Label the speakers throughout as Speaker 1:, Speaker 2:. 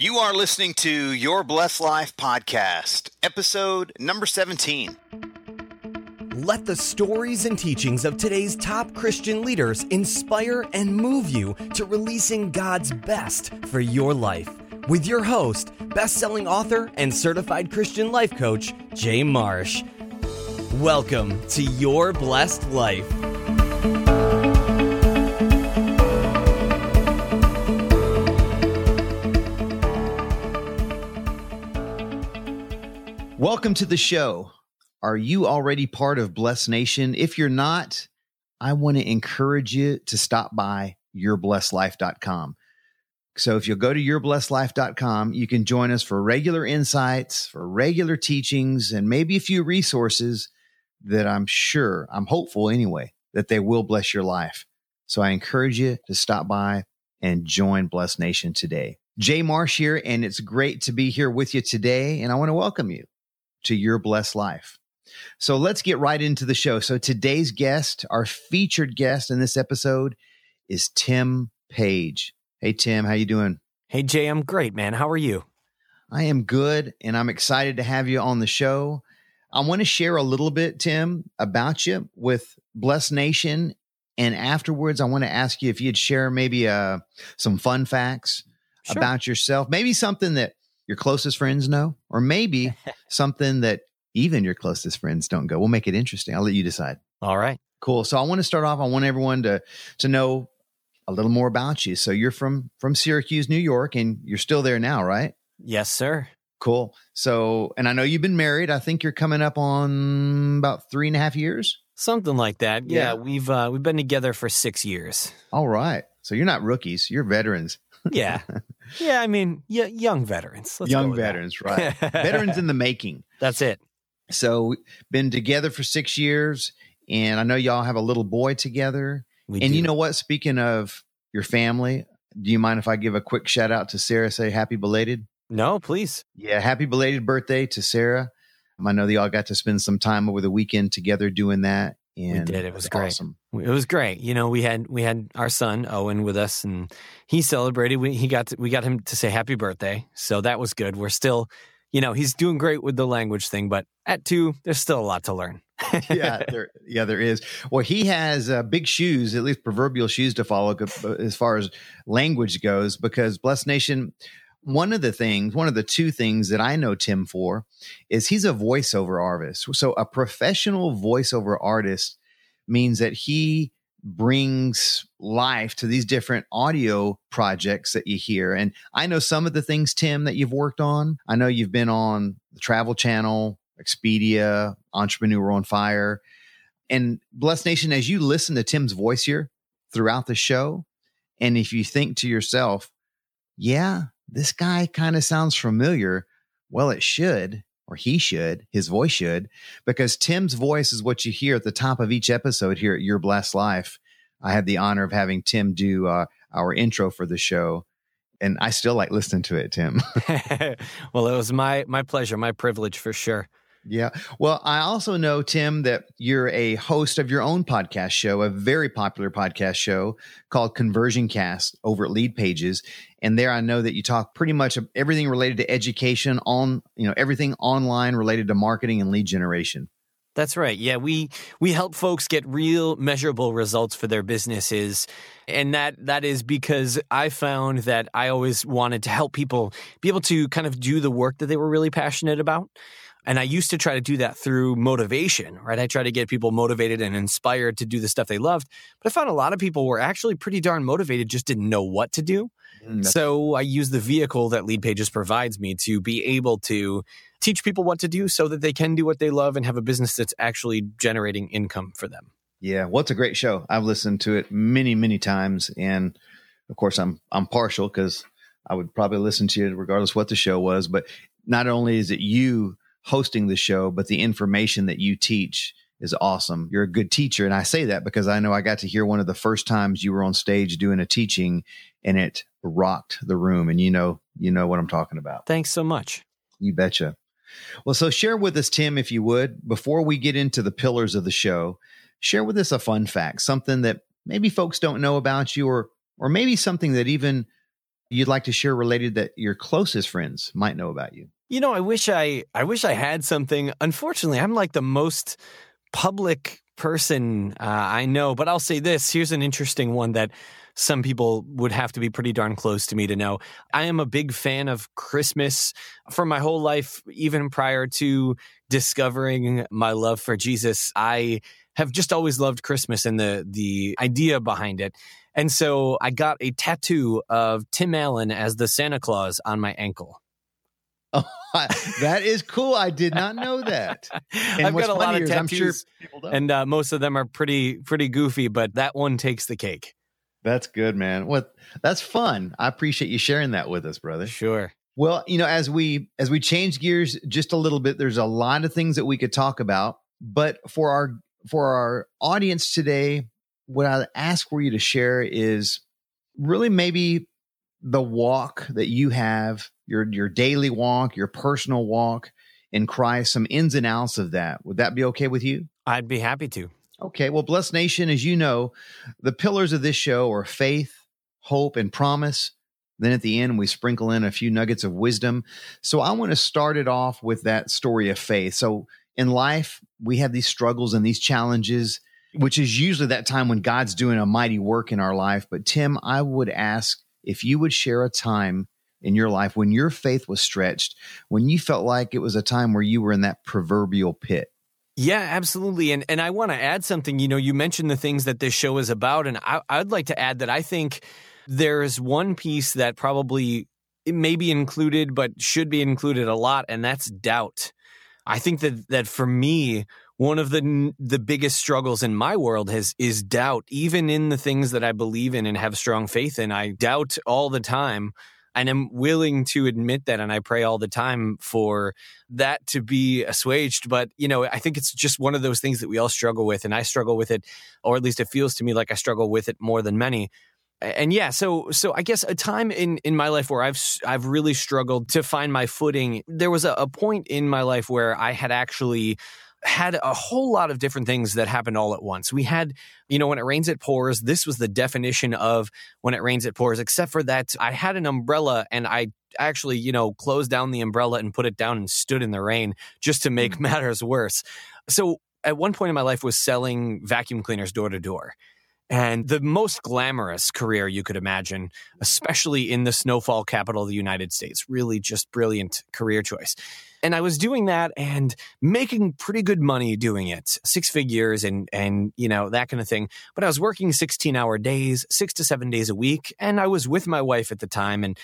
Speaker 1: You are listening to Your Blessed Life podcast, episode number 17.
Speaker 2: Let the stories and teachings of today's top Christian leaders inspire and move you to releasing God's best for your life. With your host, best-selling author and certified Christian life coach, Jay Marsh. Welcome to Your Blessed Life.
Speaker 1: Welcome to the show. Are you already part of Blessed Nation? If you're not, I want to encourage you to stop by yourblessedlife.com. So if you'll go to yourblessedlife.com, you can join us for regular insights, for regular teachings, and maybe a few resources that I'm sure, I'm hopeful anyway, that they will bless your life. So I encourage you to stop by and join Blessed Nation today. Jay Marsh here, and it's great to be here with you today. And I want to welcome you to your blessed life. So let's get right into the show. So today's guest, our featured guest in this episode is Tim Page. Hey Tim, how you doing?
Speaker 2: Hey Jay, I'm great, man. How are you?
Speaker 1: I am good and I'm excited to have you on the show. I want to share a little bit, Tim, about you with Blessed Nation. And afterwards, I want to ask you if you'd share maybe uh, some fun facts sure. about yourself, maybe something that your closest friends know, or maybe something that even your closest friends don't go. We'll make it interesting. I'll let you decide.
Speaker 2: All right.
Speaker 1: Cool. So I want to start off. I want everyone to to know a little more about you. So you're from from Syracuse, New York, and you're still there now, right?
Speaker 2: Yes, sir.
Speaker 1: Cool. So, and I know you've been married. I think you're coming up on about three and a half years,
Speaker 2: something like that. Yeah, yeah. we've uh, we've been together for six years.
Speaker 1: All right. So you're not rookies. You're veterans.
Speaker 2: Yeah. Yeah, I mean, yeah, young veterans.
Speaker 1: Let's young veterans, right? veterans in the making.
Speaker 2: That's it.
Speaker 1: So, been together for six years, and I know y'all have a little boy together. We and do. you know what? Speaking of your family, do you mind if I give a quick shout out to Sarah? Say happy belated.
Speaker 2: No, please.
Speaker 1: Yeah, happy belated birthday to Sarah. Um, I know that y'all got to spend some time over the weekend together doing that.
Speaker 2: And we did. It was, great. Awesome. It was great. You know, we had we had our son Owen with us, and he celebrated. We he got to, we got him to say happy birthday, so that was good. We're still, you know, he's doing great with the language thing, but at two, there's still a lot to learn.
Speaker 1: yeah, there, yeah, there is. Well, he has uh, big shoes, at least proverbial shoes to follow as far as language goes, because Blessed Nation one of the things, one of the two things that I know Tim for is he's a voiceover artist. So a professional voiceover artist means that he brings life to these different audio projects that you hear. And I know some of the things, Tim, that you've worked on. I know you've been on the Travel Channel, Expedia, Entrepreneur on Fire. And Blessed Nation, as you listen to Tim's voice here throughout the show, and if you think to yourself, yeah, this guy kind of sounds familiar. Well, it should, or he should, his voice should, because Tim's voice is what you hear at the top of each episode here at Your Blessed Life. I had the honor of having Tim do uh, our intro for the show. And I still like listening to it, Tim.
Speaker 2: well, it was my my pleasure, my privilege for sure.
Speaker 1: Yeah. Well, I also know, Tim, that you're a host of your own podcast show, a very popular podcast show called Conversion Cast over at Lead Pages. And there I know that you talk pretty much everything related to education on, you know, everything online related to marketing and lead generation.
Speaker 2: That's right. Yeah, we we help folks get real measurable results for their businesses. And that that is because I found that I always wanted to help people be able to kind of do the work that they were really passionate about. And I used to try to do that through motivation, right? I try to get people motivated and inspired to do the stuff they loved. But I found a lot of people were actually pretty darn motivated, just didn't know what to do. Mm, so I use the vehicle that Lead Pages provides me to be able to teach people what to do so that they can do what they love and have a business that's actually generating income for them.
Speaker 1: Yeah, well, it's a great show. I've listened to it many, many times, and of course, I'm I'm partial because I would probably listen to it regardless what the show was. But not only is it you hosting the show, but the information that you teach is awesome. You're a good teacher. And I say that because I know I got to hear one of the first times you were on stage doing a teaching and it rocked the room. And you know, you know what I'm talking about.
Speaker 2: Thanks so much.
Speaker 1: You betcha. Well, so share with us, Tim, if you would, before we get into the pillars of the show, share with us a fun fact, something that maybe folks don't know about you or or maybe something that even you'd like to share related that your closest friends might know about you?
Speaker 2: You know, I wish I I wish I had something. Unfortunately, I'm like the most public person uh, I know, but I'll say this. Here's an interesting one that some people would have to be pretty darn close to me to know. I am a big fan of Christmas for my whole life, even prior to discovering my love for Jesus. I have just always loved Christmas and the the idea behind it. And so I got a tattoo of Tim Allen as the Santa Claus on my ankle.
Speaker 1: Oh, that is cool. I did not know that.
Speaker 2: And I've got a lot of tattoos, sure and uh, most of them are pretty pretty goofy, but that one takes the cake.
Speaker 1: That's good, man. What that's fun. I appreciate you sharing that with us, brother.
Speaker 2: Sure.
Speaker 1: Well, you know, as we as we change gears just a little bit, there's a lot of things that we could talk about, but for our for our audience today, what I ask for you to share is really maybe the walk that you have, your your daily walk, your personal walk in Christ, some ins and outs of that. Would that be okay with you?
Speaker 2: I'd be happy to.
Speaker 1: Okay. Well, Blessed Nation, as you know, the pillars of this show are faith, hope, and promise. Then at the end, we sprinkle in a few nuggets of wisdom. So I want to start it off with that story of faith. So in life, we have these struggles and these challenges, which is usually that time when God's doing a mighty work in our life. But Tim, I would ask if you would share a time in your life when your faith was stretched, when you felt like it was a time where you were in that proverbial pit.
Speaker 2: Yeah, absolutely. And and I want to add something. You know, you mentioned the things that this show is about, and I, I'd like to add that I think there's one piece that probably may be included, but should be included a lot, and that's doubt. I think that that for me, one of the the biggest struggles in my world has is doubt. Even in the things that I believe in and have strong faith in, I doubt all the time and I'm willing to admit that. And I pray all the time for that to be assuaged. But, you know, I think it's just one of those things that we all struggle with. And I struggle with it, or at least it feels to me like I struggle with it more than many. And yeah, so so I guess a time in in my life where I've I've really struggled to find my footing. There was a, a point in my life where I had actually had a whole lot of different things that happened all at once. We had, you know, when it rains, it pours. This was the definition of when it rains, it pours, except for that I had an umbrella and I actually, you know, closed down the umbrella and put it down and stood in the rain just to make mm. matters worse. So at one point in my life was selling vacuum cleaners door to door and the most glamorous career you could imagine, especially in the snowfall capital of the United States. Really just brilliant career choice. And I was doing that and making pretty good money doing it, six figures and, and, you know, that kind of thing. But I was working 16 hour days, six to seven days a week. And I was with my wife at the time. And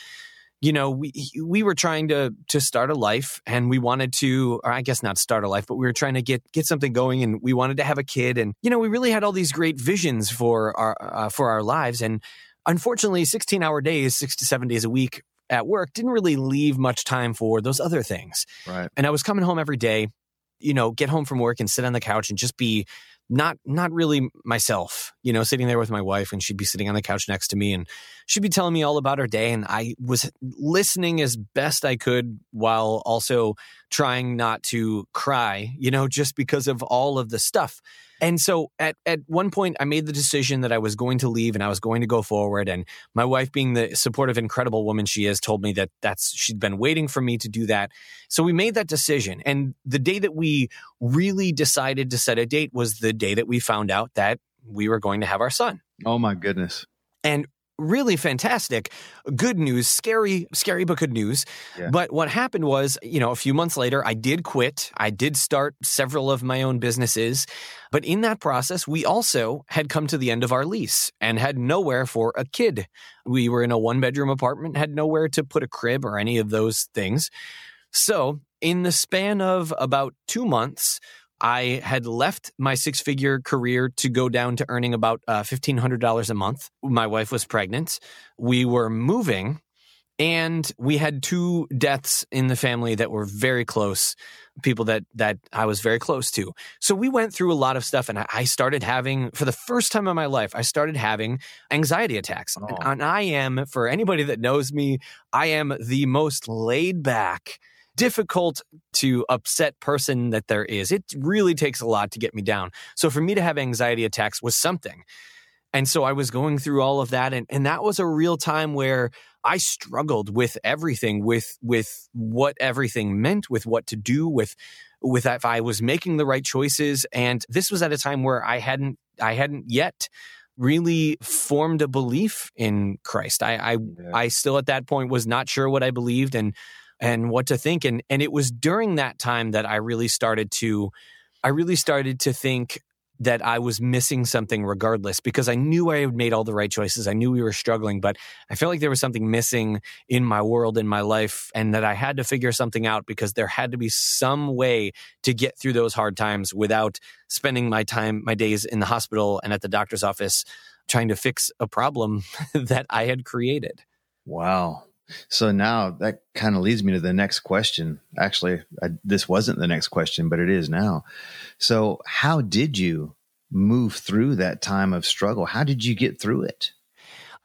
Speaker 2: you know, we we were trying to to start a life, and we wanted to, or I guess not start a life, but we were trying to get get something going, and we wanted to have a kid, and you know, we really had all these great visions for our uh, for our lives, and unfortunately, sixteen hour days, six to seven days a week at work, didn't really leave much time for those other things.
Speaker 1: Right.
Speaker 2: And I was coming home every day, you know, get home from work and sit on the couch and just be not not really myself you know sitting there with my wife and she'd be sitting on the couch next to me and she'd be telling me all about her day and i was listening as best i could while also trying not to cry you know just because of all of the stuff and so at, at one point, I made the decision that I was going to leave and I was going to go forward. And my wife, being the supportive, incredible woman she is, told me that that's she'd been waiting for me to do that. So we made that decision. And the day that we really decided to set a date was the day that we found out that we were going to have our son.
Speaker 1: Oh my goodness.
Speaker 2: And really fantastic. Good news, scary, scary, but good news. Yeah. But what happened was, you know, a few months later, I did quit. I did start several of my own businesses. But in that process, we also had come to the end of our lease and had nowhere for a kid. We were in a one bedroom apartment, had nowhere to put a crib or any of those things. So, in the span of about two months, I had left my six figure career to go down to earning about uh, $1,500 a month. My wife was pregnant. We were moving and we had two deaths in the family that were very close people that that I was very close to. So we went through a lot of stuff and I started having for the first time in my life I started having anxiety attacks. Oh. And, and I am for anybody that knows me, I am the most laid back difficult to upset person that there is. It really takes a lot to get me down. So for me to have anxiety attacks was something. And so I was going through all of that. And, and that was a real time where I struggled with everything, with with what everything meant, with what to do, with with if I was making the right choices. And this was at a time where I hadn't I hadn't yet really formed a belief in Christ. I I, yeah. I still at that point was not sure what I believed and and what to think. And and it was during that time that I really started to I really started to think that I was missing something regardless because I knew I had made all the right choices. I knew we were struggling, but I felt like there was something missing in my world, in my life, and that I had to figure something out because there had to be some way to get through those hard times without spending my time, my days in the hospital and at the doctor's office trying to fix a problem that I had created.
Speaker 1: Wow. So now that kind of leads me to the next question. Actually, I, this wasn't the next question, but it is now. So, how did you move through that time of struggle? How did you get through it?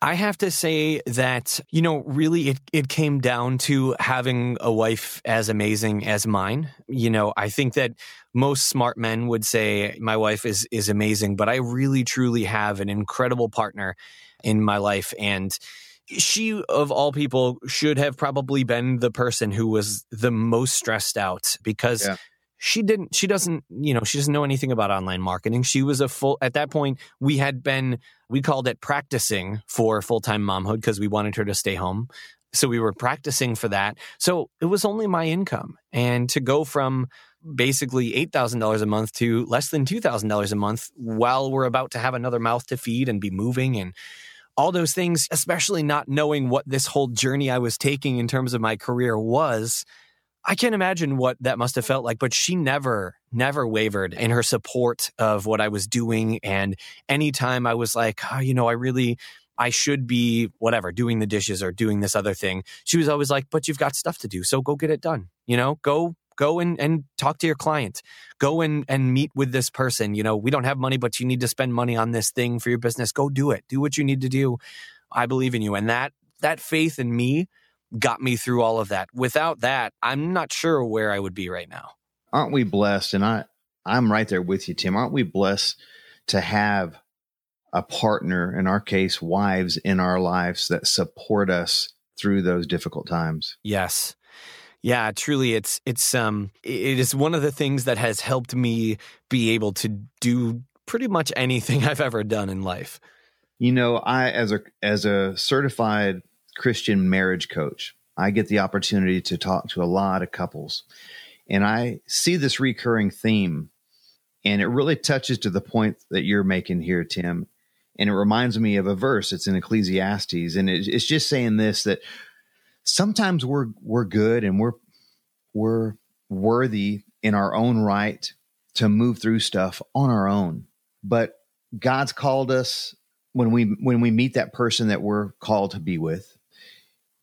Speaker 2: I have to say that, you know, really it, it came down to having a wife as amazing as mine. You know, I think that most smart men would say my wife is is amazing, but I really truly have an incredible partner in my life and she of all people should have probably been the person who was the most stressed out because yeah. she didn't she doesn't you know she doesn't know anything about online marketing. She was a full at that point we had been we called it practicing for full-time momhood because we wanted her to stay home. So we were practicing for that. So it was only my income. And to go from basically $8,000 a month to less than $2,000 a month while we're about to have another mouth to feed and be moving and all those things, especially not knowing what this whole journey I was taking in terms of my career was. I can't imagine what that must have felt like, but she never, never wavered in her support of what I was doing. And anytime I was like, oh, you know, I really, I should be whatever, doing the dishes or doing this other thing, she was always like, but you've got stuff to do. So go get it done. You know, go go and, and talk to your client. Go and, and meet with this person. You know we don't have money but you need to spend money on this thing for your business. Go do it. Do what you need to do. I believe in you. And that that faith in me got me through all of that. Without that i'm not sure where i would be right now.
Speaker 1: Aren't we blessed? And i i'm right there with you tim. Aren't we blessed to have a partner in our case wives in our lives that support us through those difficult times?
Speaker 2: Yes yeah, truly it's it's um it is one of the things that has helped me be able to do pretty much anything I've ever done in life.
Speaker 1: You know, I as a as a certified Christian marriage coach, I get the opportunity to talk to a lot of couples. And I see this recurring theme and it really touches to the point that you're making here, Tim. And it reminds me of a verse. It's in Ecclesiastes, and it's just saying this that sometimes we're we're good and we're we're worthy in our own right to move through stuff on our own. But God's called us when we when we meet that person that we're called to be with.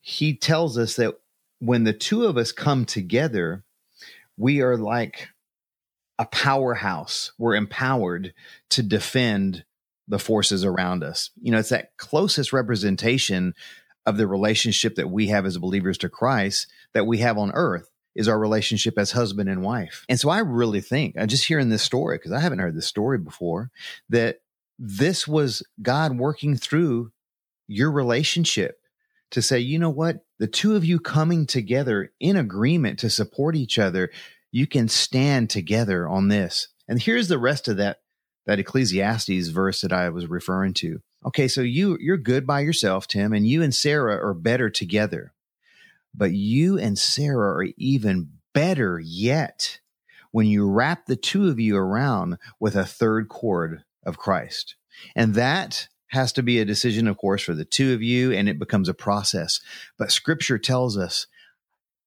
Speaker 1: He tells us that when the two of us come together, we are like a powerhouse. We're empowered to defend the forces around us. You know, it's that closest representation of the relationship that we have as believers to Christ that we have on earth is our relationship as husband and wife. And so I really think, I just hearing this story, because I haven't heard this story before, that this was God working through your relationship to say, you know what? The two of you coming together in agreement to support each other, you can stand together on this. And here's the rest of that that Ecclesiastes verse that I was referring to. Okay, so you you're good by yourself, Tim, and you and Sarah are better together. But you and Sarah are even better yet when you wrap the two of you around with a third cord of Christ. And that has to be a decision, of course, for the two of you, and it becomes a process. But scripture tells us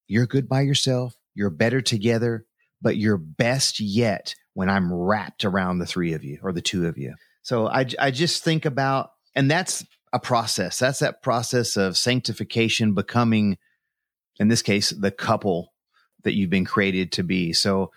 Speaker 1: you're good by yourself, you're better together, but you're best yet when I'm wrapped around the three of you or the two of you. So I, I just think about, and that's a process. That's that process of sanctification, becoming, in this case, the couple that you've been created to be. So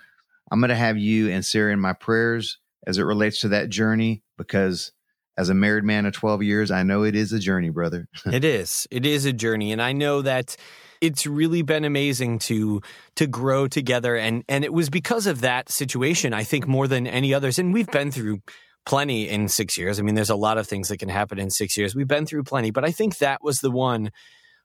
Speaker 1: I'm going to have you and Sarah in my prayers as it relates to that journey because as a married man of 12 years, I know it is a journey, brother.
Speaker 2: it is. It is a journey. And I know that it's really been amazing to to grow together and and it was because of that situation I think more than any others and we've been through plenty in six years. I mean, there's a lot of things that can happen in six years. We've been through plenty, but I think that was the one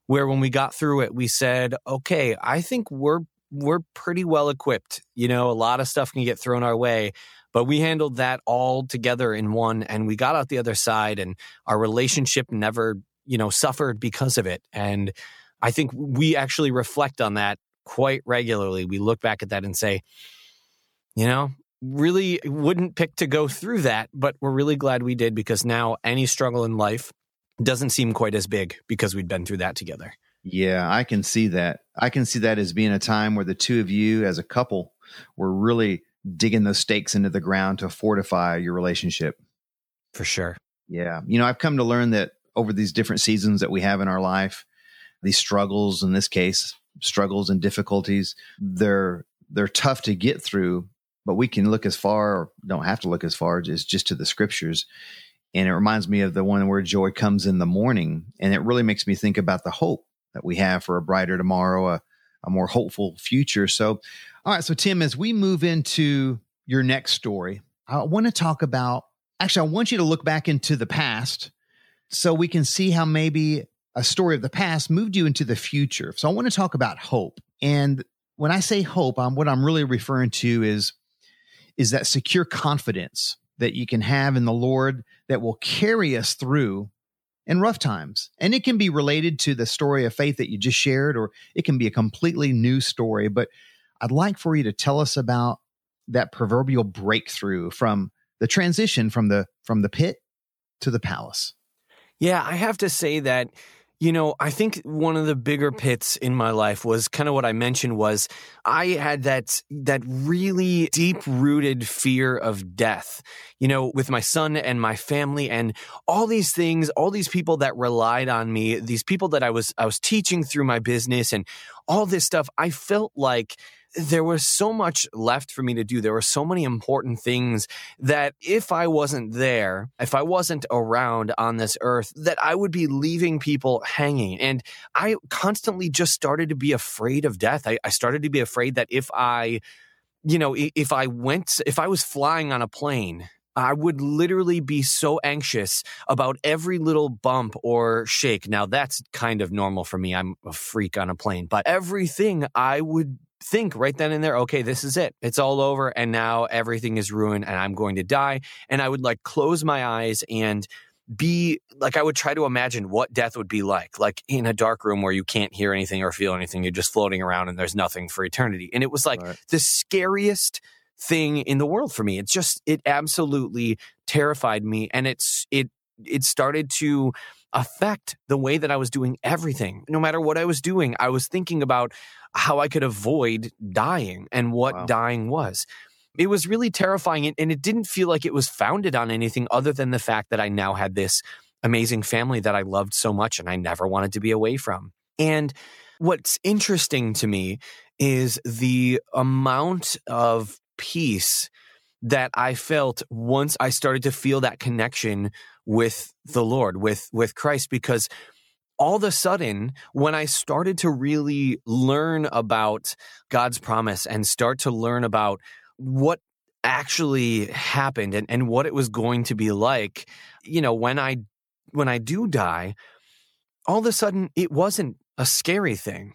Speaker 2: where when we got through it, we said, okay, I think we're we're pretty well equipped. You know, a lot of stuff can get thrown our way, but we handled that all together in one and we got out the other side and our relationship never, you know, suffered because of it. And I think we actually reflect on that quite regularly. We look back at that and say, you know, really wouldn't pick to go through that, but we're really glad we did because now any struggle in life doesn't seem quite as big because we'd been through that together.
Speaker 1: Yeah, I can see that. I can see that as being a time where the two of you as a couple were really digging those stakes into the ground to fortify your relationship.
Speaker 2: For sure.
Speaker 1: Yeah. You know, I've come to learn that over these different seasons that we have in our life, these struggles, in this case, struggles and difficulties, they're they're tough to get through, but we can look as far or don't have to look as far as just to the scriptures and it reminds me of the one where joy comes in the morning. And it really makes me think about the hope that we have for a brighter tomorrow, a, a more hopeful future. So, all right. So, Tim, as we move into your next story, I want to talk about actually, I want you to look back into the past so we can see how maybe a story of the past moved you into the future. So, I want to talk about hope. And when I say hope, I'm, what I'm really referring to is is that secure confidence that you can have in the Lord that will carry us through in rough times. And it can be related to the story of faith that you just shared, or it can be a completely new story. But I'd like for you to tell us about that proverbial breakthrough from the transition from the from the pit to the palace.
Speaker 2: Yeah, I have to say that you know, I think one of the bigger mm. pits in my life was kind of what I mentioned was I had that that really deep rooted fear of death. You know, with my son and my family and all these things, all these people that relied on me, these people that I was I was teaching through my business and all this stuff, I felt like there was so much left for me to do. There were so many important things that if I wasn't there, if I wasn't around on this earth, that I would be leaving people hanging. And I constantly just started to be afraid of death. I, I started to be afraid that if I, you know, if I went, if I was flying on a plane, I would literally be so anxious about every little bump or shake. Now that's kind of normal for me. I'm a freak on a plane, but everything I would think right then and there, okay, this is it. It's all over. And now everything is ruined and I'm going to die. And I would like close my eyes and be like, I would try to imagine what death would be like, like in a dark room where you can't hear anything or feel anything. You're just floating around and there's nothing for eternity. And it was like right. the scariest thing in the world for me. It's just, it absolutely terrified me. And it's, it, it started to affect the way that I was doing everything. No matter what I was doing, I was thinking about how I could avoid dying and what wow. dying was. It was really terrifying and it didn't feel like it was founded on anything other than the fact that I now had this amazing family that I loved so much and I never wanted to be away from. And what's interesting to me is the amount of peace that I felt once I started to feel that connection with the Lord, with with Christ, because all of a sudden, when I started to really learn about God's promise and start to learn about what actually happened and, and what it was going to be like, you know, when I when I do die, all of a sudden it wasn't a scary thing.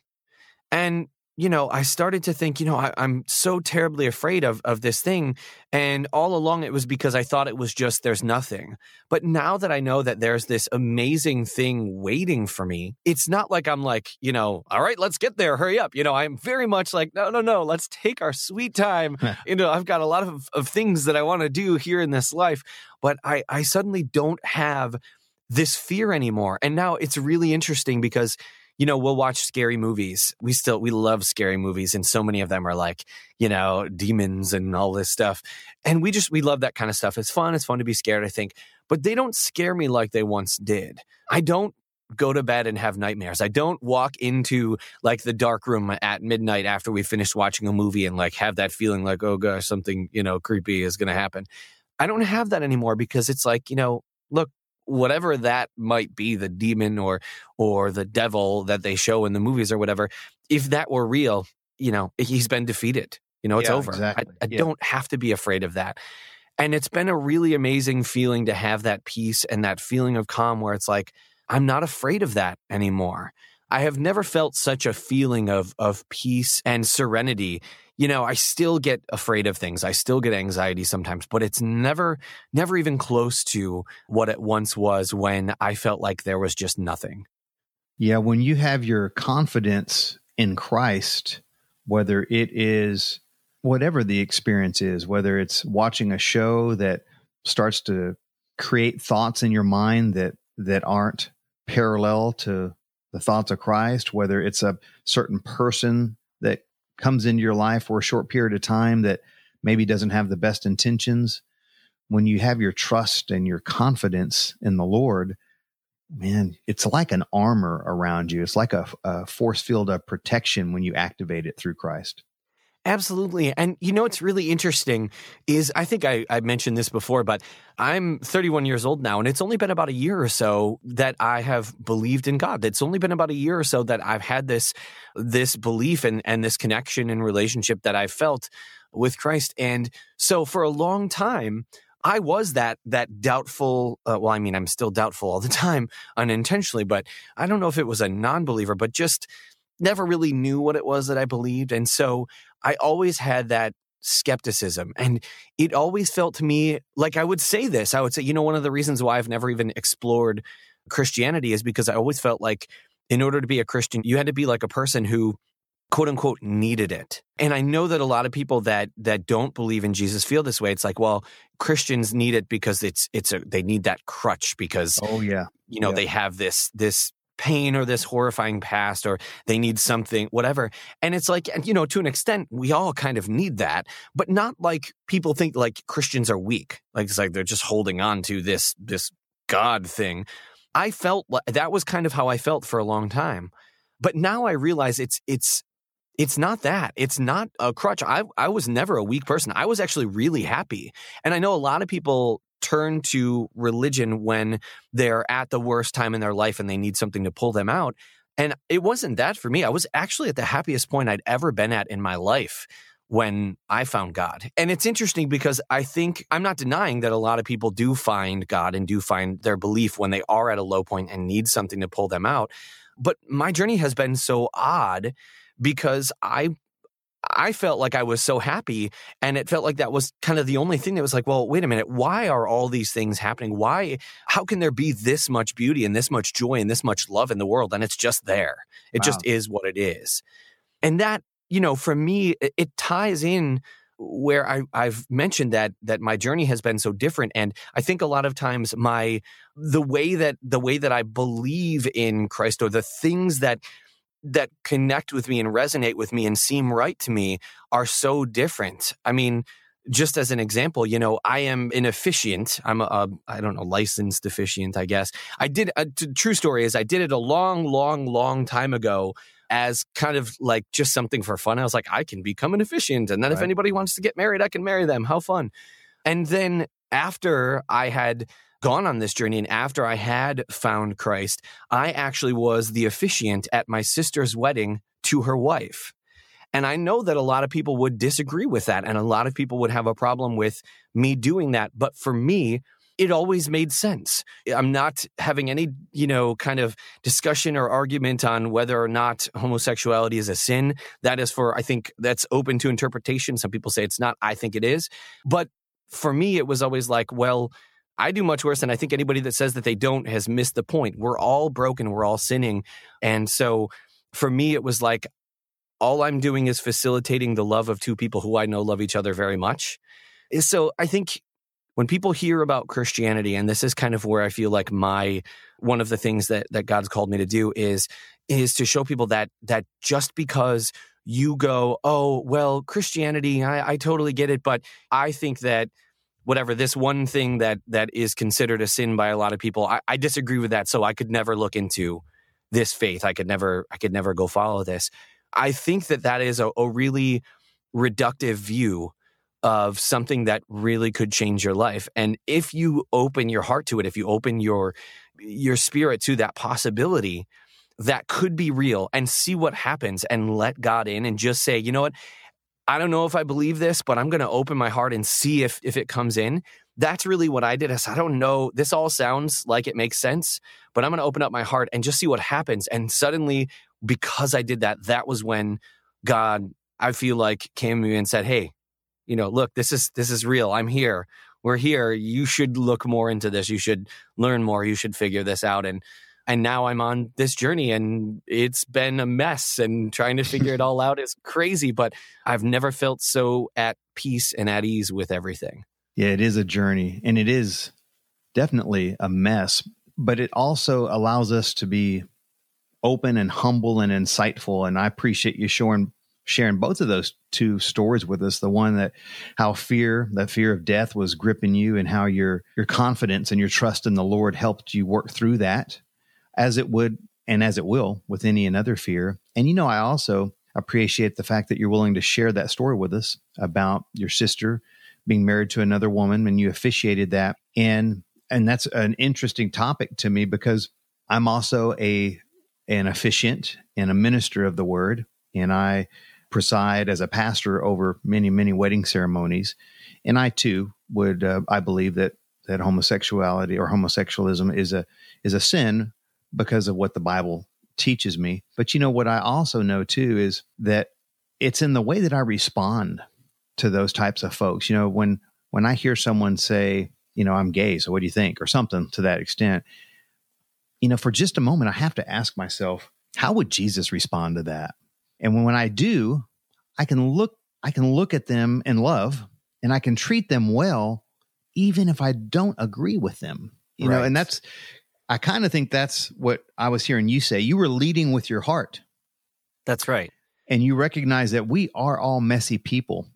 Speaker 2: And you know, I started to think, you know, I, am so terribly afraid of of this thing, and all along it was because I thought it was just there's nothing. But now that I know that there's this amazing thing waiting for me, it's not like I'm like, you know, all right, let's get there, hurry up. You know, I'm very much like, no, no, no, let's take our sweet time. you know, I've got a lot of of things that I want to do here in this life, but I I suddenly don't have this fear anymore. And now it's really interesting because you know, we'll watch scary movies. We still, we love scary movies. And so many of them are like, you know, demons and all this stuff. And we just, we love that kind of stuff. It's fun. It's fun to be scared, I think. But they don't scare me like they once did. I don't go to bed and have nightmares. I don't walk into like the dark room at midnight after we finished watching a movie and like have that feeling like, oh gosh, something, you know, creepy is going to happen. I don't have that anymore because it's like, you know, look, whatever that might be the demon or or the devil that they show in the movies or whatever if that were real you know he's been defeated you know it's
Speaker 1: yeah,
Speaker 2: over
Speaker 1: exactly.
Speaker 2: i, I yeah. don't have to be afraid of that and it's been a really amazing feeling to have that peace and that feeling of calm where it's like i'm not afraid of that anymore I have never felt such a feeling of of peace and serenity. You know, I still get afraid of things. I still get anxiety sometimes, but it's never never even close to what it once was when I felt like there was just nothing.
Speaker 1: Yeah, when you have your confidence in Christ, whether it is whatever the experience is, whether it's watching a show that starts to create thoughts in your mind that that aren't parallel to the thoughts of Christ, whether it's a certain person that comes into your life for a short period of time that maybe doesn't have the best intentions. When you have your trust and your confidence in the Lord, man, it's like an armor around you. It's like a, a force field of protection when you activate it through Christ.
Speaker 2: Absolutely. And you know what's really interesting is I think I, I, mentioned this before, but I'm 31 years old now, and it's only been about a year or so that I have believed in God. It's only been about a year or so that I've had this this belief and, and this connection and relationship that I've felt with Christ. And so for a long time, I was that that doubtful. Uh, well, I mean, I'm still doubtful all the time, unintentionally, but I don't know if it was a non-believer, but just never really knew what it was that I believed, and so I always had that skepticism. And it always felt to me like I would say this. I would say, you know, one of the reasons why I've never even explored Christianity is because I always felt like in order to be a Christian, you had to be like a person who quote unquote needed it. And I know that a lot of people that that don't believe in Jesus feel this way. It's like, well, Christians need it because it's it's a they need that crutch because
Speaker 1: oh yeah.
Speaker 2: You know,
Speaker 1: yeah.
Speaker 2: they have this this pain or this horrifying past or they need something whatever and it's like and you know to an extent we all kind of need that but not like people think like christians are weak like it's like they're just holding on to this this god thing i felt like that was kind of how i felt for a long time but now i realize it's it's it's not that. It's not a crutch. I I was never a weak person. I was actually really happy. And I know a lot of people turn to religion when they're at the worst time in their life and they need something to pull them out. And it wasn't that for me. I was actually at the happiest point I'd ever been at in my life when I found God. And it's interesting because I think I'm not denying that a lot of people do find God and do find their belief when they are at a low point and need something to pull them out. But my journey has been so odd because I I felt like I was so happy. And it felt like that was kind of the only thing that was like, well, wait a minute. Why are all these things happening? Why, how can there be this much beauty and this much joy and this much love in the world? And it's just there. It wow. just is what it is. And that, you know, for me, it, it ties in where I, I've mentioned that that my journey has been so different, and I think a lot of times my the way that the way that I believe in Christ or the things that that connect with me and resonate with me and seem right to me are so different. I mean, just as an example, you know, I am an officiant. I'm a, a I don't know, licensed officiant, I guess. I did a t- true story is I did it a long, long, long time ago as kind of like just something for fun. I was like, I can become an officiant. And then right. if anybody wants to get married, I can marry them. How fun. And then after I had gone on this journey and after I had found Christ, I actually was the officiant at my sister's wedding to her wife. And I know that a lot of people would disagree with that and a lot of people would have a problem with me doing that. But for me, it always made sense. I'm not having any, you know, kind of discussion or argument on whether or not homosexuality is a sin. That is for, I think that's open to interpretation. Some people say it's not. I think it is. But for me, it was always like, well, I do much worse. And I think anybody that says that they don't has missed the point. We're all broken, we're all sinning. And so for me, it was like, all I'm doing is facilitating the love of two people who I know love each other very much. Eh, so I think when people hear about Christianity, and this is kind of where I feel like my one of the things that that God's called me to do is is to show people that that just because you go, oh well, Christianity, I, I totally get it, but I think that whatever this one thing that that is considered a sin by a lot of people I, I, disagree with that so i could never look into this faith. I could never i could never go follow this. I think that that is a, a really reductive view of something that really could change your life and if you open your heart to it if you open your your spirit to that possibility that could be real and see what happens and let god in and just say you know what I don't know if I believe this, but I'm going to open my heart and see if if it comes in. that's really what I did. I said, I don't know. This all sounds like it makes sense, but I'm going to open up my heart and just see what happens. And suddenly, because I did that, that was when God, I feel like, came to me and said, Hey, you know, look, this is this is real. I'm here. We're here. You should look more into this. You should learn more. You should figure this out. And and now I'm on this journey and it's been a mess and trying to figure it all out is crazy, but I've never felt so at peace and at ease with everything.
Speaker 1: Yeah, it is a journey and it is definitely a mess, but it also allows us to be open and humble and insightful. And I appreciate you sharing sharing both of those two stories with us. The one that how fear, that fear of death was gripping you and how your your confidence and your trust in the Lord helped you work through that as it would and as it will with any another fear. And you know, I also appreciate the fact that you're willing to share that story with us about your sister being married to another woman and you officiated that. And and that's an interesting topic to me because I'm also a an officiant and a minister of the word and I preside as a pastor over many many wedding ceremonies and I too would uh, I believe that that homosexuality or homosexualism is a is a sin because of what the Bible teaches me. But you know what I also know too is that it's in the way that I respond to those types of folks. You know, when when I hear someone say, you know, I'm gay, so what do you think? or something to that extent, you know, for just a moment I have to ask myself, how would Jesus respond to that? And when, when I do, I can look I can look at them in love and I can treat them well even if I don't agree with them. You right. know, and that's I kind of think that's what I was hearing you say. You were leading with your heart.
Speaker 2: That's right.
Speaker 1: And you recognize that we are all messy people.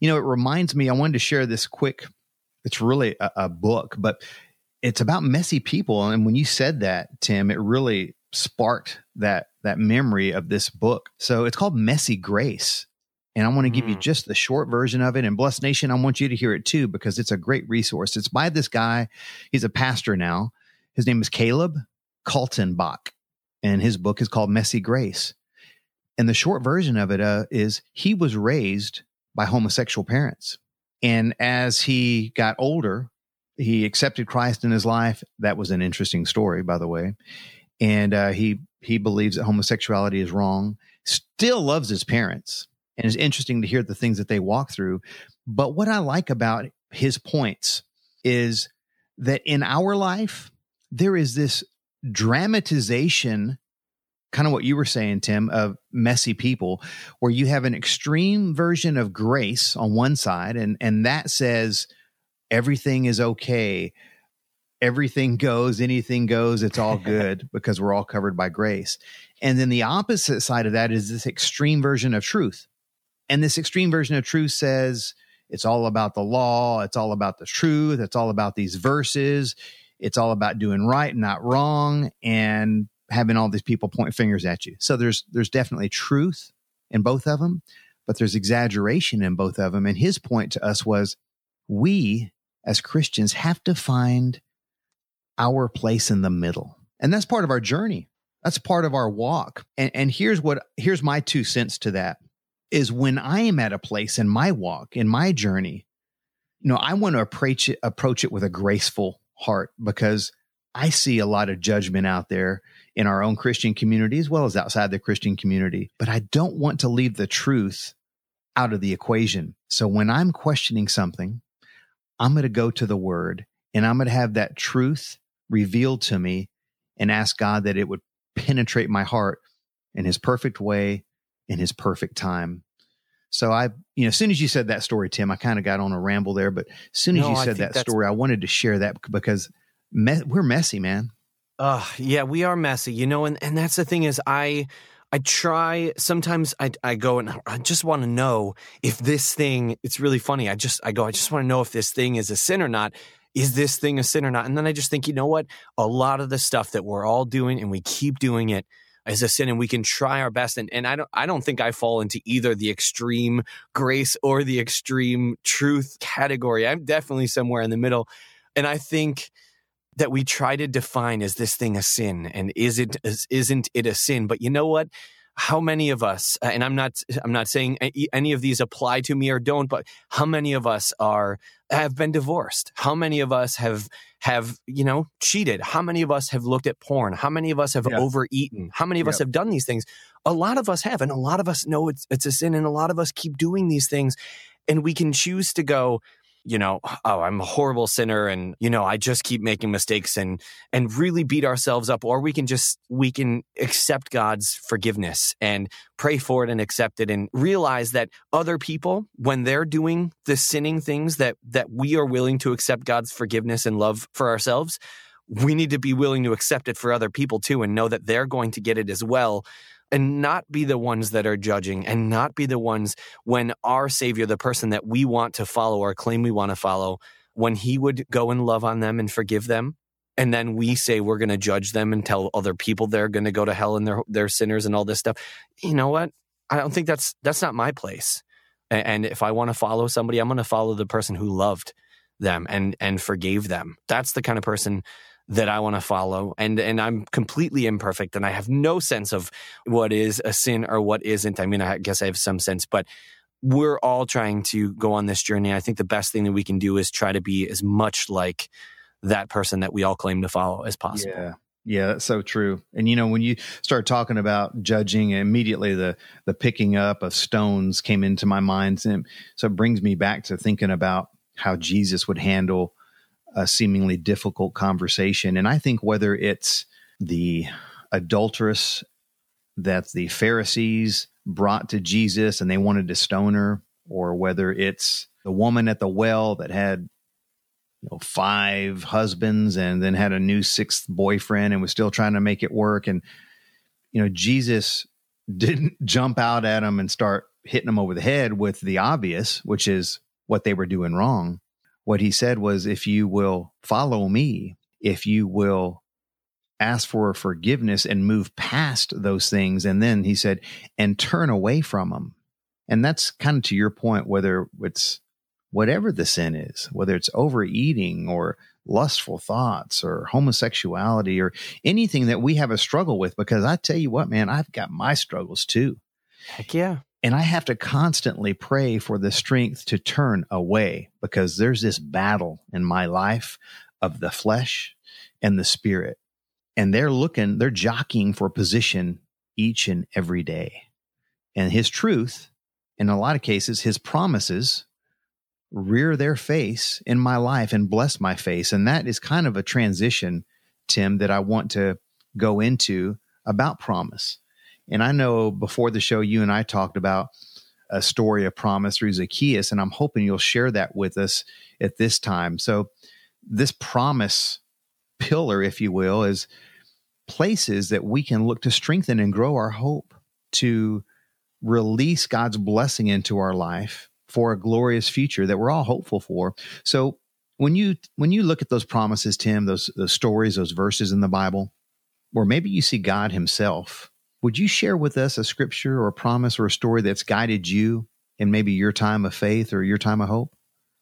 Speaker 1: You know, it reminds me, I wanted to share this quick, it's really a, a book, but it's about messy people. And when you said that, Tim, it really sparked that that memory of this book. So it's called Messy Grace. And I want to give mm. you just the short version of it. And Blessed Nation, I want you to hear it too, because it's a great resource. It's by this guy. He's a pastor now. His name is Caleb Kaltenbach, and his book is called Messy Grace. And the short version of it uh, is he was raised by homosexual parents. And as he got older, he accepted Christ in his life. That was an interesting story, by the way. And uh, he he believes that homosexuality is wrong. Still loves his parents, and it's interesting to hear the things that they walk through. But what I like about his points is that in our life, there is this dramatization kind of what you were saying tim of messy people where you have an extreme version of grace on one side and and that says everything is okay. Everything goes anything goes it's all good because we're all covered by grace. And then the opposite side of that is this extreme version of truth. And this extreme version of truth says it's all about the law it's all about the truth it's all about these verses it's all about doing right not wrong and having all these people point fingers at you. So there's there's definitely truth in both of them, but there's exaggeration in both of them. And his point to us was we as Christians have to find our place in the middle. And that's part of our journey. That's part of our walk. And, and here's what here's my two cents to that is when I am at a place in my walk, in my journey, you know, I want to approach it, approach it with a graceful heart because I see a lot of judgment out there in our own Christian community as well as outside the Christian community. But I don't want to leave the truth out of the equation. So when I'm questioning something, I'm going to go to the word and I'm going to have that truth revealed to me and ask God that it would penetrate my heart in his perfect way in his perfect time. So I, you know, as soon as you said that story, Tim, I kind of got on a ramble there. But as soon as no, you said that story, I wanted to share that because me- we're messy, man.
Speaker 2: Uh, yeah, we are messy, you know, and, and that's the thing is I, I try sometimes I, I go and I just want to know if this thing, it's really funny. I just, I go, I just want to know if this thing is a sin or not. Is this thing a sin or not? And then I just think, you know what? A lot of the stuff that we're all doing and we keep doing it as a sin and we can try our best and, and I don't I don't think I fall into either the extreme grace or the extreme truth category. I'm definitely somewhere in the middle. And I think that we try to define is this thing a sin and is it is, isn't it a sin? But you know what? How many of us uh, and i'm not i'm not saying any of these apply to me or don't but how many of us are have been divorced? How many of us have have you know cheated? How many of us have looked at porn? How many of us have yeah. overeaten? How many of us have done these things? A lot of us have and a lot of us know it's it's a sin and a lot of us keep doing these things and we can choose to go you know, oh, I'm a horrible sinner and, you know, I just keep making mistakes and, and really beat ourselves up. Or we can just, we can accept God's forgiveness and pray for it and accept it and realize that other people, when they're doing the sinning things that, that we are willing to accept God's forgiveness and love for ourselves, we need to be willing to accept it for other people too and know that they're going to get it as well and not be the ones that are judging and not be the ones when our Savior, the person that we want to follow or claim we want to follow, when he would go and love on them and forgive them. And then we say we're going to judge them and tell other people they're going to go to hell and they're, they're sinners and all this stuff. You know what? I don't think that's that's not my place. And if I want to follow somebody, I'm going to follow the person who loved them and and forgave them. That's the kind of person that I want to follow. And and I'm completely imperfect and I have no sense of what is a sin or what isn't. I mean, I guess I have some sense, but we're all trying to go on this journey. I think the best thing that we can do is try to be as much like that person that we all claim to follow as possible.
Speaker 1: Yeah. Yeah, that's so true. And you know, when you start talking about judging, immediately the the picking up of stones came into my mind, and so it brings me back to thinking about how Jesus would handle a seemingly difficult conversation. And I think whether it's the adulteress that the Pharisees brought to Jesus and they wanted to stone her, or whether it's the woman at the well that had you know five husbands and then had a new sixth boyfriend and was still trying to make it work and you know Jesus didn't jump out at them and start hitting them over the head with the obvious which is what they were doing wrong what he said was, if you will follow me, if you will ask for forgiveness and move past those things. And then he said, and turn away from them. And that's kind of to your point, whether it's whatever the sin is, whether it's overeating or lustful thoughts or homosexuality or anything that we have a struggle with. Because I tell you what, man, I've got my struggles too.
Speaker 2: Heck yeah.
Speaker 1: And I have to constantly pray for the strength to turn away because there's this battle in my life of the flesh and the spirit. And they're looking, they're jockeying for position each and every day. And his truth, in a lot of cases, his promises rear their face in my life and bless my face. And that is kind of a transition, Tim, that I want to go into about promise. And I know before the show, you and I talked about a story of promise through Zacchaeus, and I'm hoping you'll share that with us at this time. So, this promise pillar, if you will, is places that we can look to strengthen and grow our hope to release God's blessing into our life for a glorious future that we're all hopeful for. So, when you when you look at those promises, Tim, those those stories, those verses in the Bible, or maybe you see God Himself would you share with us a scripture or a promise or a story that's guided you in maybe your time of faith or your time of hope?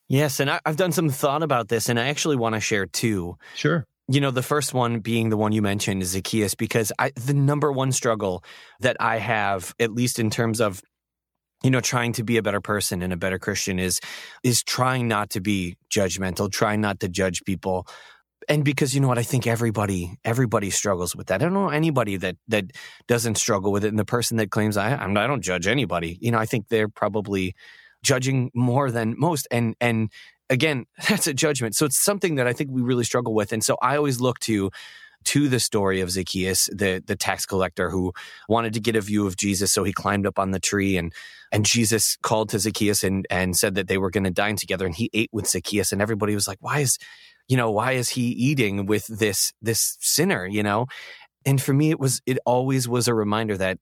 Speaker 2: Yes, and I, have done some thought about this, and I actually want to share two.
Speaker 1: Sure.
Speaker 2: You know, the first one being the one you mentioned, Zacchaeus, because I, the number one struggle that I have, at least in terms of you know trying to be a better person and a better christian is is trying not to be judgmental trying not to judge people and because you know what, I think everybody everybody struggles with that. I don't know anybody that that doesn't struggle with it. And the person that claims I I'm, I don't judge anybody, you know, I think they're probably judging more than most. And and again, that's a judgment. So it's something that I think we really struggle with. And so I always look to to the story of Zacchaeus, the the tax collector who wanted to get a view of Jesus, so he climbed up on the tree and and Jesus called to Zacchaeus and and said that they were going to dine together, and he ate with Zacchaeus, and everybody was like, "Why is you know, why is he eating with this this sinner, you know? And for me it was it always was a reminder that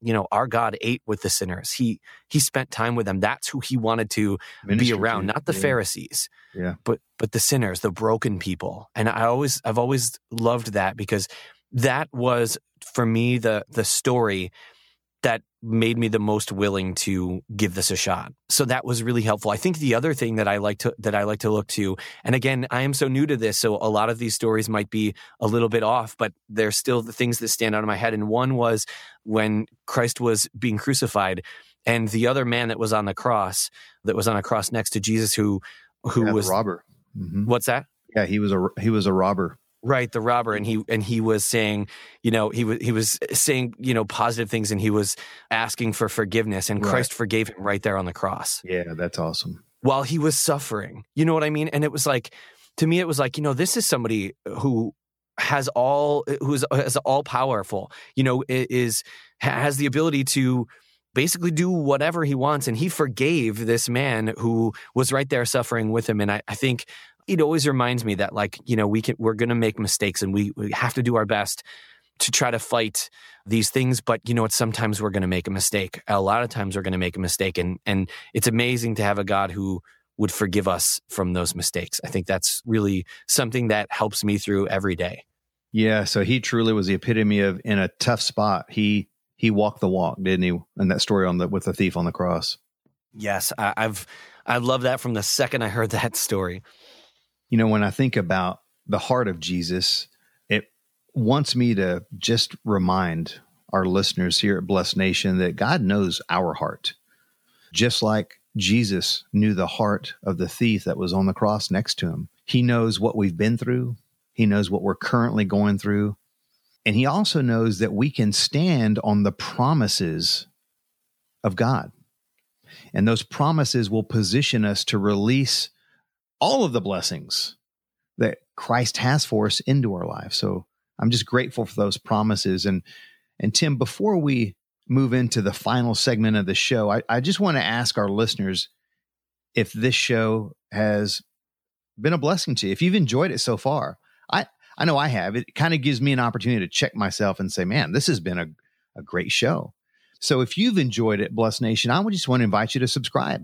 Speaker 2: you know, our God ate with the sinners. He he spent time with them. That's who he wanted to be around, not the yeah. Pharisees.
Speaker 1: Yeah.
Speaker 2: But but the sinners, the broken people. And I always I've always loved that because that was for me the the story that made me the most willing to give this a shot. So that was really helpful. I think the other thing that I like to that I like to look to, and again, I am so new to this, so a lot of these stories might be a little bit off, but they're still the things that stand out in my head. And one was when Christ was being crucified, and the other man that was on the cross, that was on a cross next to Jesus, who who
Speaker 1: Yeah,
Speaker 2: was
Speaker 1: robber. Mhm.
Speaker 2: what's that?
Speaker 1: Yeah, he was a he was a robber.
Speaker 2: Right, the robber, and he and he was saying, you know, he was he was saying, you know, positive things, and he was asking for forgiveness, and
Speaker 1: Right.
Speaker 2: Christ forgave him right there on the cross
Speaker 1: Yeah, that's awesome.
Speaker 2: while he was suffering. You know what I mean? And it was like, to me, it was like, you know, this is somebody who has all who is all powerful. You know, is has the ability to basically do whatever he wants, and he forgave this man who was right there suffering with him. And I, I think it always reminds me that like you know we can we're going to make mistakes and we, we have to do our best to try to fight these things but you know what sometimes we're going to make a mistake a lot of times we're going to make a mistake and and it's amazing to have a god who would forgive us from those mistakes i think that's really something that helps me through every day
Speaker 1: Yeah, so he truly was the epitome of in a tough spot. He he walked the walk, didn't he? In that story on the with the thief on the cross.
Speaker 2: yes I, i've i love that from the second i heard that story
Speaker 1: You know, when I think about the heart of Jesus, it wants me to just remind our listeners here at Blessed Nation that God knows our heart. Just like Jesus knew the heart of the thief that was on the cross next to him. He knows what we've been through. He knows what we're currently going through. And he also knows that we can stand on the promises of God. And those promises will position us to release all of the blessings that Christ has for us into our life. So I'm just grateful for those promises. And and Tim, before we move into the final segment of the show, I, I just want to ask our listeners if this show has been a blessing to you, if you've enjoyed it so far. I I know I have. It kind of gives me an opportunity to check myself and say, man, this has been a, a great show. So if you've enjoyed it, Blessed Nation, I would just want to invite you to subscribe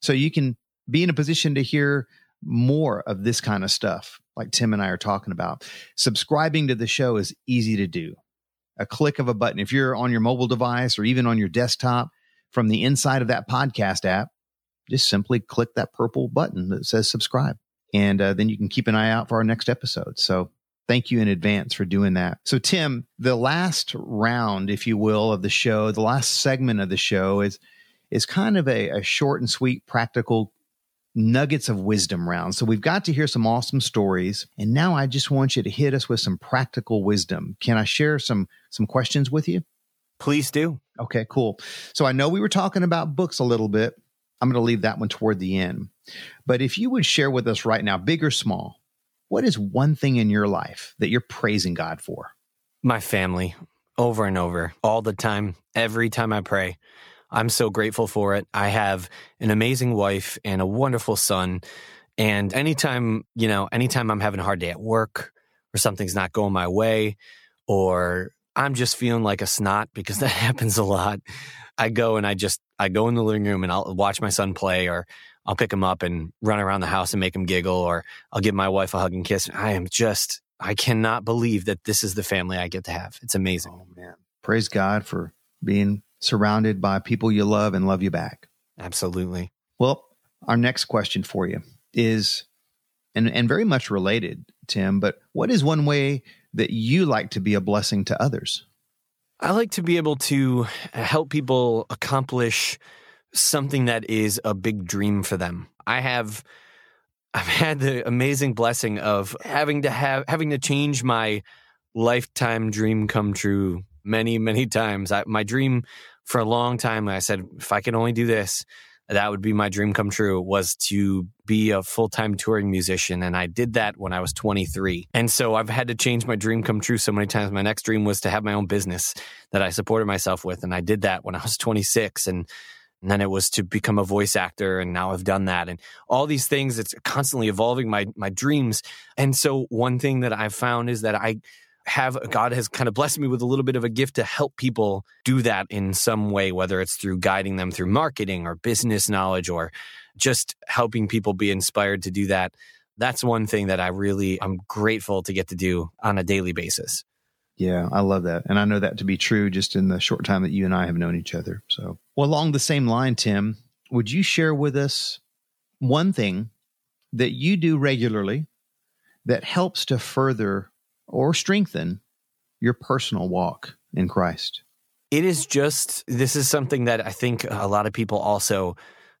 Speaker 1: so you can be in a position to hear more of this kind of stuff like Tim and I are talking about. Subscribing to the show is easy to do. A click of a button. If you're on your mobile device or even on your desktop, from the inside of that podcast app, just simply click that purple button that says subscribe. And uh, then you can keep an eye out for our next episode. So thank you in advance for doing that. So, Tim, the last round, if you will, of the show, the last segment of the show is is kind of a, a short and sweet, practical nuggets of wisdom round. So we've got to hear some awesome stories. And now I just want you to hit us with some practical wisdom. Can I share some some questions with you?
Speaker 2: please do
Speaker 1: Okay, cool. So I know we were talking about books a little bit. I'm going to leave that one toward the end. But if you would share with us right now, big or small, what is one thing in your life that you're praising God for?
Speaker 2: my family over and over all the time every time i pray i'm so grateful for it i have an amazing wife and a wonderful son and anytime you know anytime i'm having a hard day at work or something's not going my way or i'm just feeling like a snot because that happens a lot i go and i just i go in the living room and i'll watch my son play or i'll pick him up and run around the house and make him giggle or i'll give my wife a hug and kiss i am just I cannot believe that this is the family I get to have. It's amazing.
Speaker 1: Oh man. Praise God for being surrounded by people you love and love you back.
Speaker 2: Absolutely.
Speaker 1: Well, our next question for you is and and very much related, Tim, but what is one way that you like to be a blessing to others?
Speaker 2: I like to be able to help people accomplish something that is a big dream for them. I have I've had the amazing blessing of having to have having to change my lifetime dream come true many many times. I, my dream for a long time I said if I could only do this that would be my dream come true was to be a full-time touring musician and I did that when I was 23. And so I've had to change my dream come true so many times. My next dream was to have my own business that I supported myself with and I did that when I was 26 and and then it was to become a voice actor and now I've done that and all these things it's constantly evolving my my dreams. And so one thing that I've found is that I have God has kind of blessed me with a little bit of a gift to help people do that in some way, whether it's through guiding them through marketing or business knowledge or just helping people be inspired to do that. That's one thing that I really I'm grateful to get to do on a daily basis.
Speaker 1: Yeah, I love that. And I know that to be true just in the short time that you and I have known each other. So, well, along the same line, Tim, would you share with us one thing that you do regularly that helps to further or strengthen your personal walk in Christ?
Speaker 2: It is just, this is something that I think a lot of people also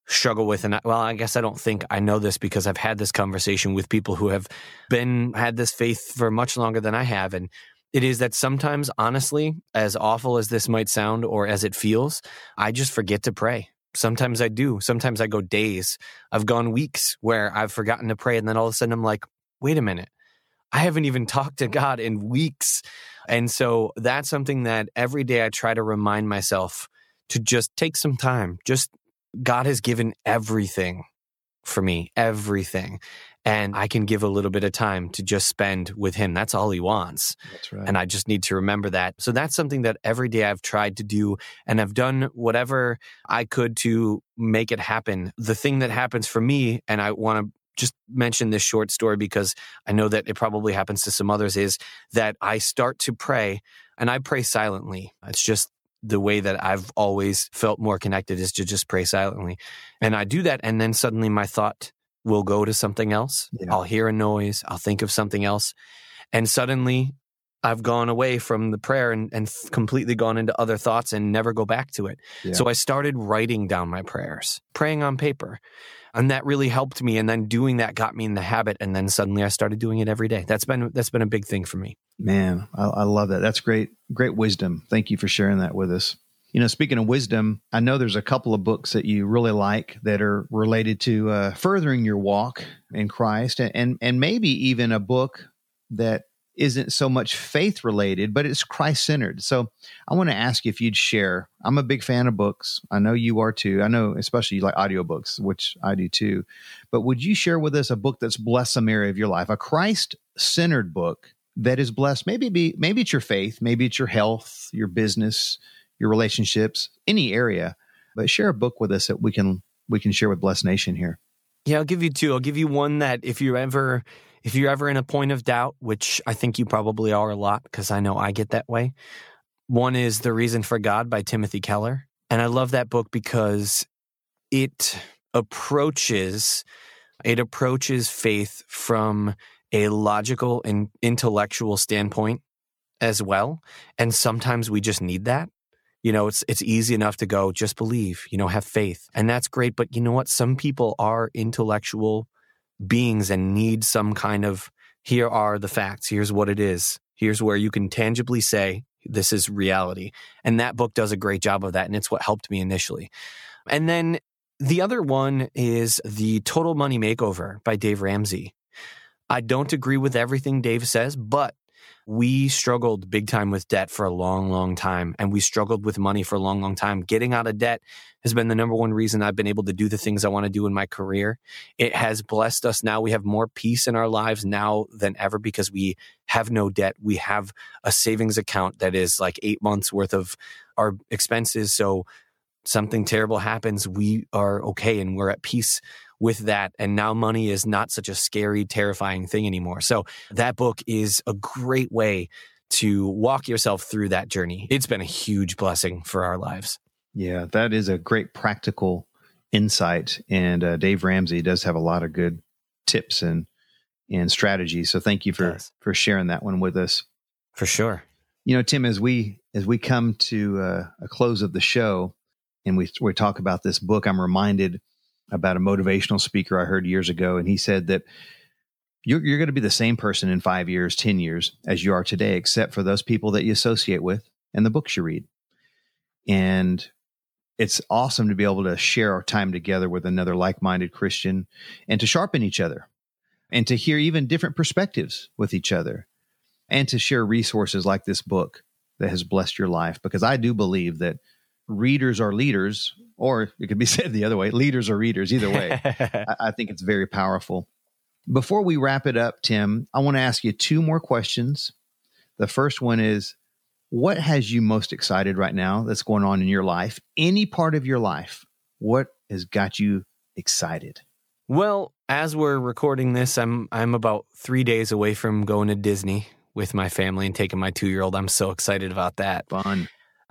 Speaker 2: struggle with. And I, well, I guess I don't think I know this because I've had this conversation with people who have been, had this faith for much longer than I have. And it is that sometimes, honestly, as awful as this might sound or as it feels, I just forget to pray. Sometimes I do. Sometimes I go days. I've gone weeks where I've forgotten to pray. And then all of a sudden I'm like, wait a minute. I haven't even talked to God in weeks. And so that's something that every day I try to remind myself to just take some time. Just God has given everything for me, everything and I can give a little bit of time to just spend with him. That's all he wants.
Speaker 1: That's right.
Speaker 2: And I just need to remember that. So that's something that every day I've tried to do and I've done whatever I could to make it happen. The thing that happens for me, and I want to just mention this short story because I know that it probably happens to some others is that I start to pray and I pray silently. It's just the way that I've always felt more connected is to just pray silently. And I do that. And then suddenly my thought will go to something else. Yeah. I'll hear a noise. I'll think of something else. And suddenly I've gone away from the prayer and, and completely gone into other thoughts and never go back to it. Yeah. So I started writing down my prayers, praying on paper. And that really helped me. And then doing that got me in the habit. And then suddenly I started doing it every day. That's been that's been a big thing for me.
Speaker 1: Man, I, I love that. That's great, great wisdom. Thank you for sharing that with us. You know, speaking of wisdom, I know there's a couple of books that you really like that are related to uh, furthering your walk in Christ, and, and and maybe even a book that isn't so much faith related, but it's Christ centered. So I want to ask you if you'd share. I'm a big fan of books. I know you are too. I know especially you like audiobooks, which I do too. But would you share with us a book that's blessed some area of your life, a Christ centered book that is blessed? Maybe be maybe it's your faith, maybe it's your health, your business, your relationships, any area. But share a book with us that we can we can share with Blessed Nation here.
Speaker 2: Yeah, I'll give you two. I'll give you one that if you're ever if you're ever in a point of doubt, which I think you probably are a lot because I know I get that way. One is The Reason for God by Timothy Keller. And I love that book because it approaches it approaches faith from a logical and intellectual standpoint as well. And sometimes we just need that. You know, it's it's easy enough to go just believe, you know, have faith. And that's great, but you know what? Some people are intellectual beings and need some kind of here are the facts, here's what it is. Here's where you can tangibly say this is reality. And that book does a great job of that and it's what helped me initially. And then the other one is The Total Money Makeover by Dave Ramsey. I don't agree with everything Dave says, but we struggled big time with debt for a long, long time. And we struggled with money for a long, long time. Getting out of debt has been the number one reason I've been able to do the things I want to do in my career. It has blessed us now. We have more peace in our lives now than ever because we have no debt. We have a savings account that is like eight months worth of our expenses. So something terrible happens, we are okay and we're at peace with that. And now money is not such a scary, terrifying thing anymore. So that book is a great way to walk yourself through that journey. It's been a huge blessing for our lives.
Speaker 1: Yeah, that is a great practical insight. And uh, Dave Ramsey does have a lot of good tips and and strategies. So thank you for for sharing that one with us.
Speaker 2: For sure.
Speaker 1: You know, Tim, as we as we come to uh, a close of the show, and we we talk about this book, I'm reminded about a motivational speaker I heard years ago, and he said that you're, you're going to be the same person in five years, 10 years as you are today, except for those people that you associate with and the books you read. And it's awesome to be able to share our time together with another like minded Christian and to sharpen each other and to hear even different perspectives with each other and to share resources like this book that has blessed your life. Because I do believe that readers are leaders or it could be said the other way leaders or readers either way I, I, think it's very powerful before we wrap it up tim i want to ask you two more questions the first one is what has you most excited right now that's going on in your life any part of your life what has got you excited
Speaker 2: well as we're recording this i'm i'm about three days away from going to disney with my family and taking my two year old. I'm so excited about that.
Speaker 1: Fun.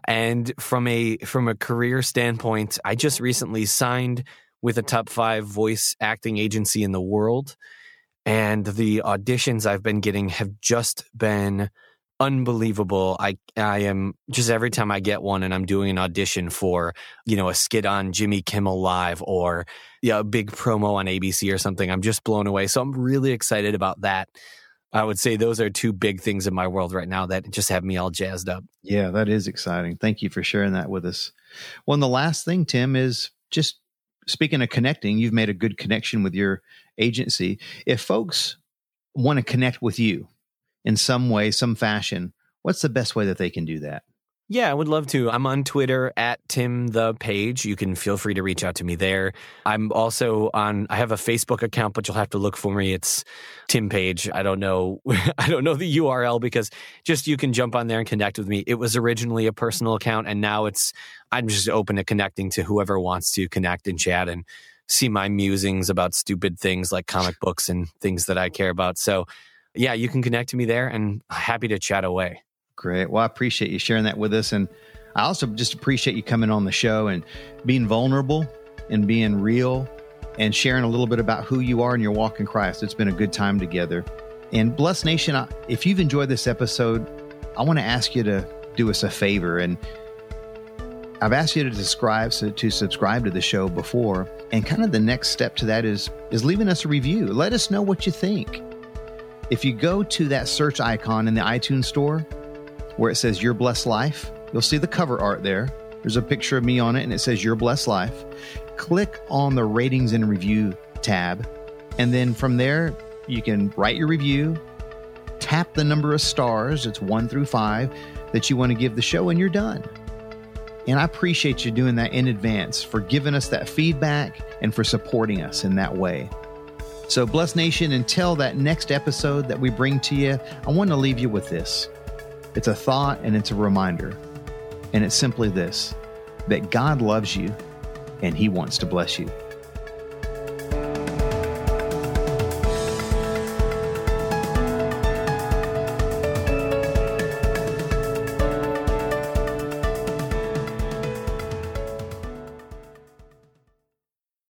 Speaker 2: And from a from a career standpoint, I just recently signed with a top five voice acting agency in the world. And the auditions I've been getting have just been unbelievable. I I am just every time I get one and I'm doing an audition for, you know, a skit on Jimmy Kimmel Live or yeah, a big promo on ABC or something, I'm just blown away. So I'm really excited about that. I would say those are two big things in my world right now that just have me all jazzed up.
Speaker 1: Yeah, that is exciting. Thank you for sharing that with us. Well, and the last thing, Tim, is just speaking of connecting, you've made a good connection with your agency. If folks want to connect with you in some way, some fashion, what's the best way that they can do that?
Speaker 2: Yeah, I would love to. I'm on Twitter at Tim the Page. You can feel free to reach out to me there. I'm also on I have a Facebook account, but you'll have to look for me. It's Tim Page. I don't know I don't know the URL because just you can jump on there and connect with me. It was originally a personal account and now it's I'm just open to connecting to whoever wants to connect and chat and see my musings about stupid things like comic books and things that I care about. So yeah, you can connect to me there and happy to chat away.
Speaker 1: Great. Well, I appreciate you sharing that with us. And I also just appreciate you coming on the show and being vulnerable and being real and sharing a little bit about who you are and your walk in Christ. It's been a good time together. And Blessed Nation, if you've enjoyed this episode, I want to ask you to do us a favor. And I've asked you to subscribe so to subscribe to the show before. And kind of the next step to that is is leaving us a review. Let us know what you think. If you go to that search icon in the iTunes store, where it says Your Blessed Life. You'll see the cover art there. There's a picture of me on it and it says Your Blessed Life. Click on the ratings and review tab. And then from there, you can write your review, tap the number of stars, it's one through five, that you want to give the show, and you're done. And I appreciate you doing that in advance for giving us that feedback and for supporting us in that way. So, Blessed Nation, until that next episode that we bring to you, I want to leave you with this. It's a thought and it's a reminder. And it's simply this that God loves you and He wants to bless you.